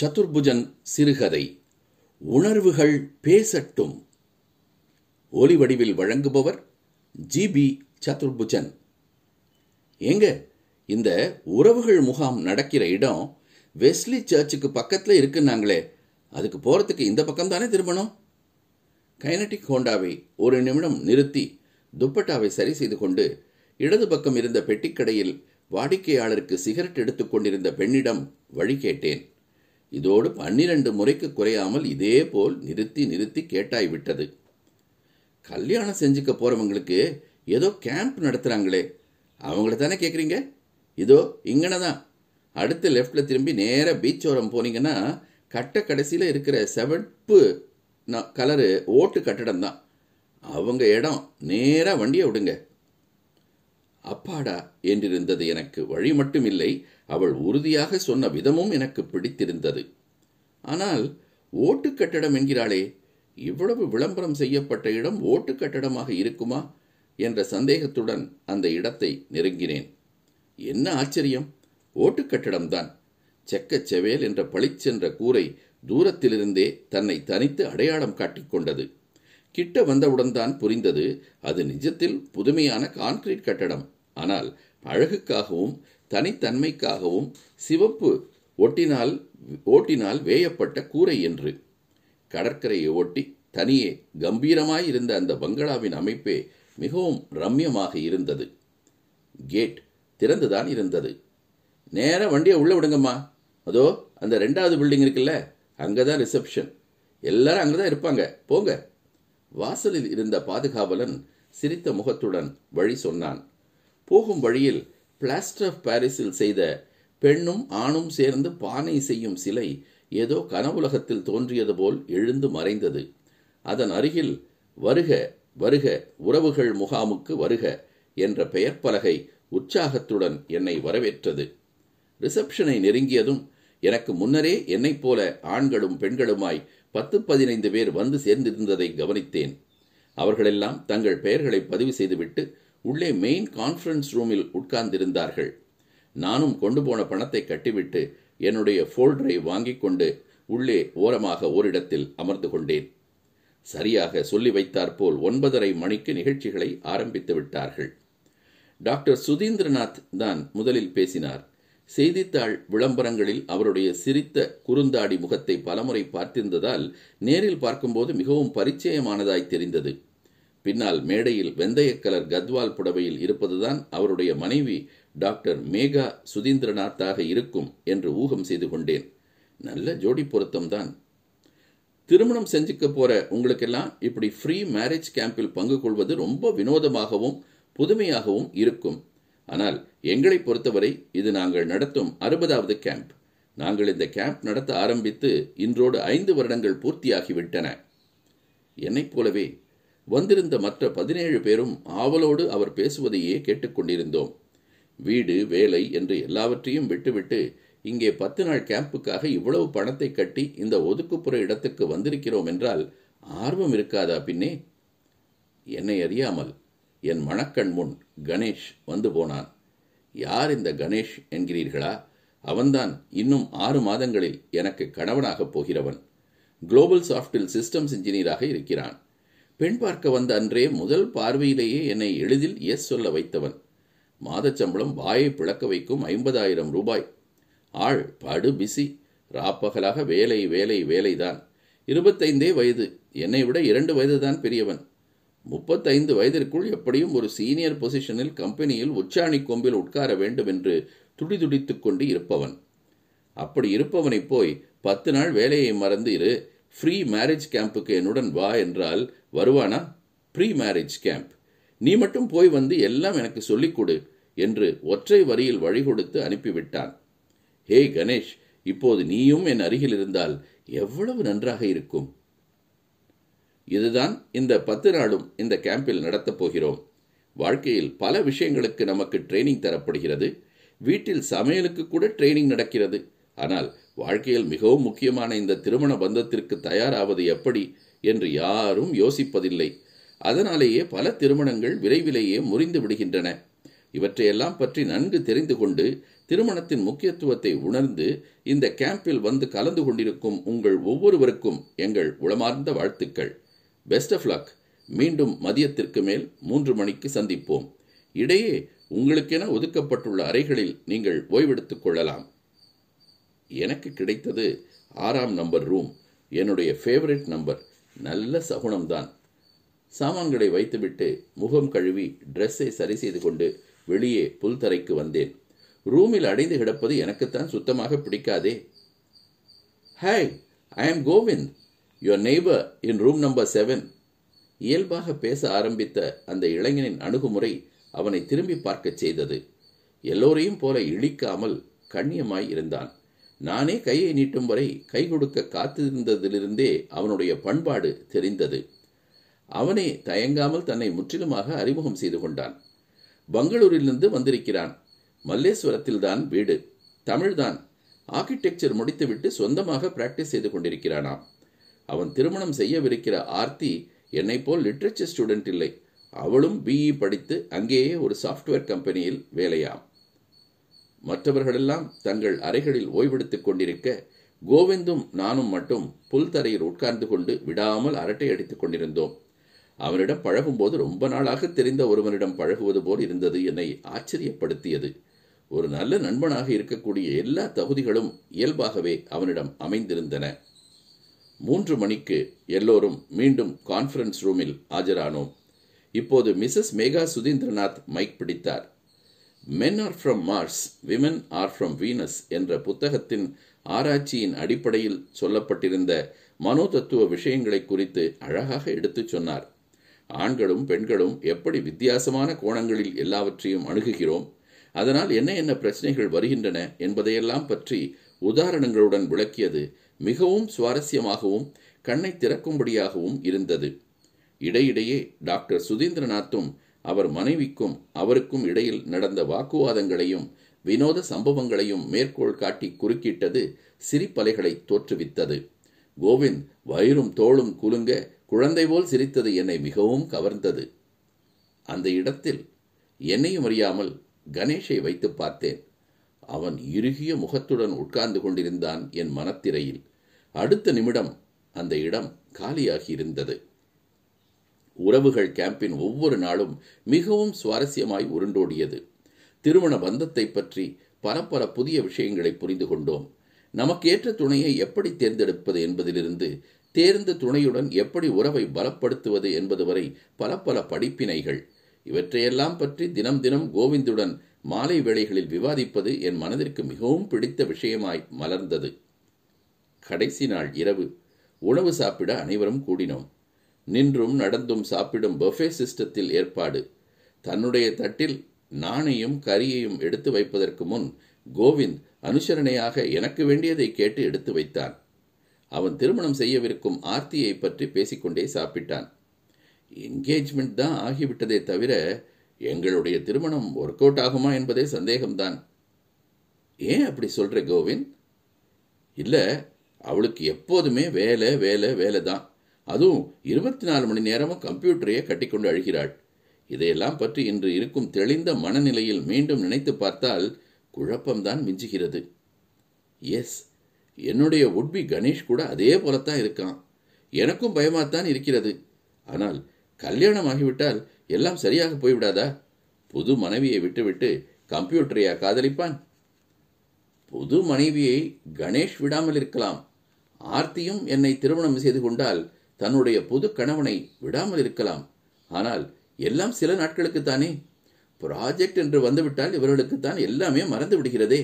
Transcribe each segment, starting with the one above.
சதுர்புஜன் சிறுகதை உணர்வுகள் பேசட்டும். ஒலி வடிவில் வழங்குபவர் ஜிபி சதுர்புஜன். ஏங்க இந்த உறவுகள் முகாம் நடக்கிற இடம் வெஸ்லி சர்ச்சுக்கு பக்கத்தில் இருக்குன்னாங்களே அதுக்கு போகிறதுக்கு இந்த பக்கம் தானே திரும்பணும்? கைனட்டிக் ஹோண்டாவை ஒரு நிமிடம் நிறுத்தி துப்பட்டாவை சரி செய்து கொண்டு இடது பக்கம் இருந்த பெட்டிக்கடையில் வாடிக்கையாளருக்கு சிகரெட் எடுத்துக் கொண்டிருந்த பெண்ணிடம் வழி கேட்டேன். இதோடு பன்னிரண்டு முறைக்கு குறையாமல் இதே போல் நிறுத்தி நிறுத்தி கேட்டாய் விட்டது. கல்யாணம் செஞ்சுக்க போறவங்களுக்கு ஏதோ கேம்ப் நடத்துறாங்களே. அவங்கள தானே கேட்குறீங்க இதோ இங்கன தான் அடுத்த லெஃப்டில் திரும்பி நேராக பீச் ஓரம் போனீங்கன்னா கட்ட கடைசியில் இருக்கிற செவப்பு ந- கலரு ஓட்டு கட்டடம் தான் அவங்க இடம் நேராக வண்டியை விடுங்க. அப்பாடா என்றிருந்தது எனக்கு வழி மட்டுமில்லை. அவள் உறுதியாக சொன்ன விதமும் எனக்கு பிடித்திருந்தது. ஆனால் ஓட்டு கட்டடம் என்கிறாளே இவ்வளவு விளம்பரம் செய்யப்பட்ட இடம் ஓட்டு கட்டடமாக இருக்குமா? என்ற சந்தேகத்துடன் அந்த இடத்தை நெருங்கினேன். என்ன ஆச்சரியம்! ஓட்டு கட்டடம்தான். செக்கச் செவேல் என்ற பளிச்சென்ற கூரை தூரத்திலிருந்தே தன்னை தனித்து அடையாளம் காட்டிக்கொண்டது கிட்ட வந்தவுடன் தான் புரிந்தது அது நிஜத்தில் புதுமையான கான்கிரீட் கட்டடம். ஆனால் அழகுக்காகவும் தனித்தன்மைக்காகவும் சிவப்பு ஒட்டினால் ஓட்டினால் வேயப்பட்ட கூரை என்று. கடற்கரையை ஒட்டி தனியே கம்பீரமாய் இருந்த அந்த பங்களாவின் அமைப்பே மிகவும் ரம்யமாக இருந்தது. கேட் திறந்துதான் இருந்தது. நேர வண்டியை உள்ள விடுங்கம்மா. அதோ அந்த ரெண்டாவது பில்டிங் இருக்குல்ல அங்கதான் ரிசப்ஷன் எல்லாரும் அங்கதான் இருப்பாங்க. போங்க. வாசலில் இருந்த பாதுகாவலன் சிரித்த முகத்துடன் வழி சொன்னான். போகும் வழியில் பிளாஸ்டர் ஆஃப் பாரிஸில் செய்த பெண்ணும் ஆணும் சேர்ந்து பானை செய்யும் சிலை ஏதோ கனவுலகத்தில் தோன்றியது போல் எழுந்து மறைந்தது. அதன் அருகில் வருக வருக உறவுகள் முகாமுக்கு வருக என்ற பெயர் பலகை உற்சாகத்துடன் என்னை வரவேற்றது. ரிசப்ஷனை நெருங்கியதும் எனக்கு முன்னரே என்னைப் போல ஆண்களும் பெண்களுமாய் பத்து பதினைந்து பேர் வந்து சேர்ந்திருந்ததை கவனித்தேன். அவர்களெல்லாம் தங்கள் பெயர்களை பதிவு செய்துவிட்டு உள்ளே மெயின் கான்ஃபரன்ஸ் ரூமில் உட்கார்ந்திருந்தார்கள். நானும் கொண்டு போன பணத்தை கட்டிவிட்டு என்னுடைய ஃபோல்டரை வாங்கிக் கொண்டு உள்ளே ஓரமாக ஓரிடத்தில் அமர்ந்து கொண்டேன். சரியாக சொல்லி வைத்தாற்போல் ஒன்பதரை மணிக்கு நிகழ்ச்சிகளை ஆரம்பித்து விட்டார்கள். டாக்டர் சுதீந்திரநாத் தான் முதலில் பேசினார். செய்தித்தாள் விளம்பரங்களில் அவருடைய சிரித்த குறுந்தாடி முகத்தை பலமுறை பார்த்திருந்ததால் நேரில் பார்க்கும்போது மிகவும் பரிச்சயமானதாய் தெரிந்தது. பின்னால் மேடையில் வெந்தய கலர் கத்வால் புடவையில் இருப்பதுதான் அவருடைய மனைவி டாக்டர் மேகா சுதீந்திரநாத்தாக இருக்கும் என்று ஊகம் செய்து கொண்டேன். நல்ல ஜோடி பொருத்தம்தான். திருமணம் செஞ்சுக்க போற உங்களுக்கெல்லாம் இப்படி ஃப்ரீ மேரேஜ் கேம்பில் பங்கு கொள்வது ரொம்ப வினோதமாகவும் புதுமையாகவும் இருக்கும். ஆனால் எங்களை பொறுத்தவரை இது நாங்கள் நடத்தும் அறுபதாவது கேம்ப் நாங்கள் இந்த கேம்ப் நடத்த ஆரம்பித்து இன்றோடு ஐந்து வருடங்கள் பூர்த்தியாகிவிட்டன. என்னைப் போலவே வந்திருந்த மற்ற பதினேழு பேரும் ஆவலோடு அவர் பேசுவதையே கேட்டுக்கொண்டிருந்தோம். வீடு வேலை என்று எல்லாவற்றையும் விட்டுவிட்டு இங்கே பத்து நாள் கேம்புக்காக இவ்வளவு பணத்தை கட்டி இந்த ஒதுக்குப்புற இடத்துக்கு வந்திருக்கிறோம் என்றால் ஆர்வம் இருக்காதா பின்னே? என்னை அறியாமல் என் மணக்கண் முன் கணேஷ் வந்து போனான். யார் இந்த கணேஷ் என்கிறீர்களா? அவன்தான் இன்னும் ஆறு மாதங்களில் எனக்கு கணவனாகப் போகிறவன். குளோபல் சாஃப்டில் சிஸ்டம்ஸ் இன்ஜினியராக இருக்கிறான். பெண் பார்க்க வந்த அன்றே முதல் பார்வையிலேயே என்னை எளிதில் எஸ் சொல்ல வைத்தவன். மாதச்சம்பளம் வாயை பிளக்க வைக்கும் ஐம்பதாயிரம் ரூபாய். ஆள் படு பிசி ராப்பகலாக வேலை வேலை வேலைதான். இருபத்தைந்தே வயது. என்னை விட இரண்டு வயதுதான் பெரியவன். முப்பத்தைந்து வயதிற்குள் எப்படியும் ஒரு சீனியர் பொசிஷனில் கம்பெனியில் உச்சாணி கொம்பில் உட்கார வேண்டும் என்று துடிதுடித்துக் கொண்டு இருப்பவன். அப்படி இருப்பவனை போய் பத்து நாள் வேலையை மறந்து இரு. ஃப்ரீ மேரேஜ் கேம்புக்கு என்னுடன் வா என்றால் வருவானா? ப்ரீ மேரேஜ் கேம்ப் நீ மட்டும் போய் வந்து எல்லாம் எனக்கு சொல்லிக் கொடு என்று ஒற்றை வரியில் வழி கொடுத்து அனுப்பிவிட்டான். ஹே கணேஷ் இப்போது நீயும் என் அருகில் இருந்தால் எவ்வளவு நன்றாக இருக்கும்? இதுதான் இந்த பத்து நாளும் இந்த கேம்பில் நடத்தப் போகிறோம். வாழ்க்கையில் பல விஷயங்களுக்கு நமக்கு ட்ரைனிங் தரப்படுகிறது. வீட்டில் சமையலுக்கு கூட ட்ரைனிங் நடக்கிறது. ஆனால் வாழ்க்கையில் மிகவும் முக்கியமான இந்த திருமண பந்தத்திற்கு தயாராவது எப்படி என்று யாரும் யோசிப்பதில்லை. அதனாலேயே பல திருமணங்கள் விரைவிலேயே முறிந்து விடுகின்றன. இவற்றையெல்லாம் பற்றி நன்கு தெரிந்து கொண்டு திருமணத்தின் முக்கியத்துவத்தை உணர்ந்து இந்த கேம்பில் வந்து கலந்து கொண்டிருக்கும் உங்கள் ஒவ்வொருவருக்கும் எங்கள் உளமார்ந்த வாழ்த்துக்கள். பெஸ்ட் ஆஃப் லக் மீண்டும் மதியத்திற்கு மேல் மூன்று மணிக்கு சந்திப்போம். இடையே உங்களுக்கென ஒதுக்கப்பட்டுள்ள அறைகளில் நீங்கள் ஓய்வெடுத்துக் கொள்ளலாம். எனக்கு கிடைத்தது ஆறாம் நம்பர் ரூம். என்னுடைய ஃபேவரட் நம்பர். நல்ல சகுனம்தான். சாமான்களை வைத்துவிட்டு முகம் கழுவி ட்ரெஸ்ஸை சரி செய்து கொண்டு வெளியே புல்தரைக்கு வந்தேன். ரூமில் அடைந்து கிடப்பது எனக்குத்தான் சுத்தமாக பிடிக்காதே. Hi I am Govind your neighbour in room number seven இயல்பாக பேச ஆரம்பித்த அந்த இளைஞனின் அணுகுமுறை அவனை திரும்பி பார்க்கச் செய்தது. எல்லோரையும் போல இழிக்காமல் கண்ணியமாய் இருந்தான். நானே கையை நீட்டும் வரை கை கொடுக்க காத்திருந்ததிலிருந்தே அவனுடைய பண்பாடு தெரிந்தது. அவனே தயங்காமல் தன்னை முற்றிலுமாக அறிமுகம் செய்து கொண்டான். பங்களூரிலிருந்து வந்திருக்கிறான். மல்லேஸ்வரத்தில்தான் வீடு. தமிழ்தான். ஆர்கிடெக்சர் முடித்துவிட்டு சொந்தமாக பிராக்டிஸ் செய்து கொண்டிருக்கிறானாம். அவன் திருமணம் செய்யவிருக்கிற ஆர்த்தி என்னை போல் லிட்ரேச்சர் ஸ்டூடெண்ட் இல்லை. அவளும் பிஇ படித்து அங்கேயே ஒரு சாஃப்ட்வேர் கம்பெனியில் வேலையாம். மற்றவர்களெல்லாம் தங்கள் அறைகளில் ஓய்வெடுத்துக் கொண்டிருக்க கோவிந்தும் நானும் மட்டும் புல்தரையில் உட்கார்ந்து கொண்டு விடாமல் அரட்டை அடித்துக் கொண்டிருந்தோம். அவனிடம் பழகும்போது ரொம்ப நாளாக தெரிந்த ஒருவனிடம் பழகுவது போல் இருந்தது என்னை ஆச்சரியப்படுத்தியது. ஒரு நல்ல நண்பனாக இருக்கக்கூடிய எல்லா தகுதிகளும் இயல்பாகவே அவனிடம் அமைந்திருந்தன. மூன்று மணிக்கு எல்லோரும் மீண்டும் கான்ஃபரன்ஸ் ரூமில் ஆஜரானோம். இப்போது மிஸ்ஸஸ் மேகா சுதீந்திரநாத் மைக் பிடித்தார். Men are from Mars women are from Venus என்ற புத்தகத்தின் ஆராய்ச்சியின் அடிப்படையில் சொல்லப்பட்டிருந்த மனோதத்துவ விஷயங்களை குறித்து அழகாக எடுத்துச் சொன்னார். ஆண்களும் பெண்களும் எப்படி வித்தியாசமான கோணங்களில் எல்லாவற்றையும் அணுகுகிறோம்? அதனால் என்ன என்ன பிரச்சனைகள் வருகின்றன என்பதையெல்லாம் பற்றி உதாரணங்களுடன் விளக்கியது மிகவும் சுவாரஸ்யமாகவும் கண்ணை திறக்கும்படியாகவும் இருந்தது. இடையிடையே டாக்டர் சுதீந்திரநாத்தும் அவர் மனைவிக்கும் அவருக்கும் இடையில் நடந்த வாக்குவாதங்களையும் வினோத சம்பவங்களையும் மேற்கோள் காட்டி குறுக்கிட்டது சிரிப்பலைகளை தோற்றுவித்தது. கோவிந்த் வயிறும் தோளும் குலுங்க குழந்தை போல் சிரித்தது என்னை மிகவும் கவர்ந்தது. அந்த இடத்தில் என்னையும் அறியாமல் கணேஷை வைத்து பார்த்தேன். அவன் இறுகிய முகத்துடன் உட்கார்ந்து கொண்டிருந்தான் என் மனத்திரையில். அடுத்த நிமிடம் அந்த இடம் காலியாகியிருந்தது உறவுகள் கேம்பின் ஒவ்வொரு நாளும் மிகவும் சுவாரஸ்யமாய் உருண்டோடியது. திருமண பந்தத்தை பற்றி பல பல புதிய விஷயங்களை புரிந்து கொண்டோம். நமக்கு ஏற்ற துணையை எப்படி தேர்ந்தெடுப்பது என்பதிலிருந்து தேர்ந்த துணையுடன் எப்படி உறவை பலப்படுத்துவது என்பது வரை பல பல படிப்பினைகள். இவற்றையெல்லாம் பற்றி தினம் தினம் கோவிந்துடன் மாலை வேளைகளில் விவாதிப்பது என் மனதிற்கு மிகவும் பிடித்த விஷயமாய் மலர்ந்தது. கடைசி நாள் இரவு. உணவு சாப்பிட அனைவரும் கூடினோம். நின்றும் நடந்தும் சாப்பிடும் பஃபே சிஸ்டத்தில் ஏற்பாடு. தன்னுடைய தட்டில் நாணையும் கரியையும் எடுத்து வைப்பதற்கு முன் கோவிந்த் அனுசரணையாக எனக்கு வேண்டியதை கேட்டு எடுத்து வைத்தான். அவன் திருமணம் செய்யவிருக்கும் ஆர்த்தியை பற்றி பேசிக்கொண்டே சாப்பிட்டான். என்கேஜ்மெண்ட் தான் ஆகிவிட்டதே தவிர எங்களுடைய திருமணம் ஒர்க் அவுட் ஆகுமா என்பதே சந்தேகம்தான். ஏன் அப்படி சொல்ற கோவிந்த்? இல்ல அவளுக்கு எப்போதுமே வேலை வேலை வேலை தான் அதுவும் இருபத்தி நாலு மணி நேரமும் கம்ப்யூட்டரையே கட்டிக்கொண்டு அழுகிறாள். இதையெல்லாம் பற்றி இன்று இருக்கும் தெளிந்த மனநிலையில் மீண்டும் நினைத்து பார்த்தால் குழப்பம்தான் மிஞ்சுகிறது. எஸ் என்னுடைய உட்பி கணேஷ் கூட அதே போலத்தான் இருக்கான். எனக்கும் பயமாகத்தான் இருக்கிறது. ஆனால் கல்யாணம் ஆகிவிட்டால் எல்லாம் சரியாக போய்விடாதா? புது மனைவியை விட்டுவிட்டு கம்ப்யூட்டரையா காதலிப்பான்? புது மனைவியை கணேஷ் விடாமல் இருக்கலாம் ஆர்த்தியும் என்னை திருமணம் செய்து கொண்டால் தன்னுடைய புது கணவனை விடாமல் இருக்கலாம். ஆனால் எல்லாம் சில நாட்களுக்குத்தானே ப்ராஜெக்ட் என்று வந்துவிட்டால் இவர்களுக்குத்தான் எல்லாமே மறந்து விடுகிறதே.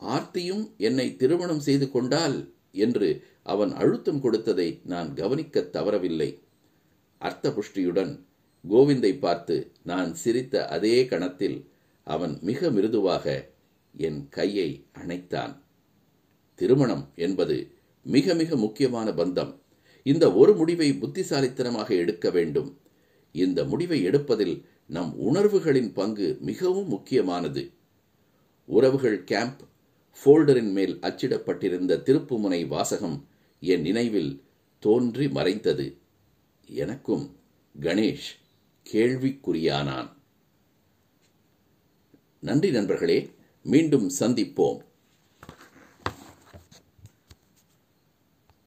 ஆர்த்தியும் என்னை திருமணம் செய்து கொண்டால் என்று அவன் அழுத்தம் கொடுத்ததை நான் கவனிக்க தவறவில்லை. அர்த்த புஷ்டியுடன் கோவிந்தை பார்த்து நான் சிரித்த அதே கணத்தில் அவன் மிக மிருதுவாக என் கையை அணைத்தான். திருமணம் என்பது மிக மிக முக்கியமான பந்தம். இந்த ஒரு முடிவை புத்திசாலித்தனமாக எடுக்க வேண்டும். இந்த முடிவை எடுப்பதில் நம் உணர்வுகளின் பங்கு மிகவும் முக்கியமானது. உறவுகள் கேம்ப் ஃபோல்டரின் மேல் அச்சிடப்பட்டிருந்த திருப்புமுனை வாசகம் என் நினைவில் தோன்றி மறைந்தது. எனக்கும் கணேஷ் கேள்விக்குறியானான். நன்றி நண்பர்களே மீண்டும் சந்திப்போம்.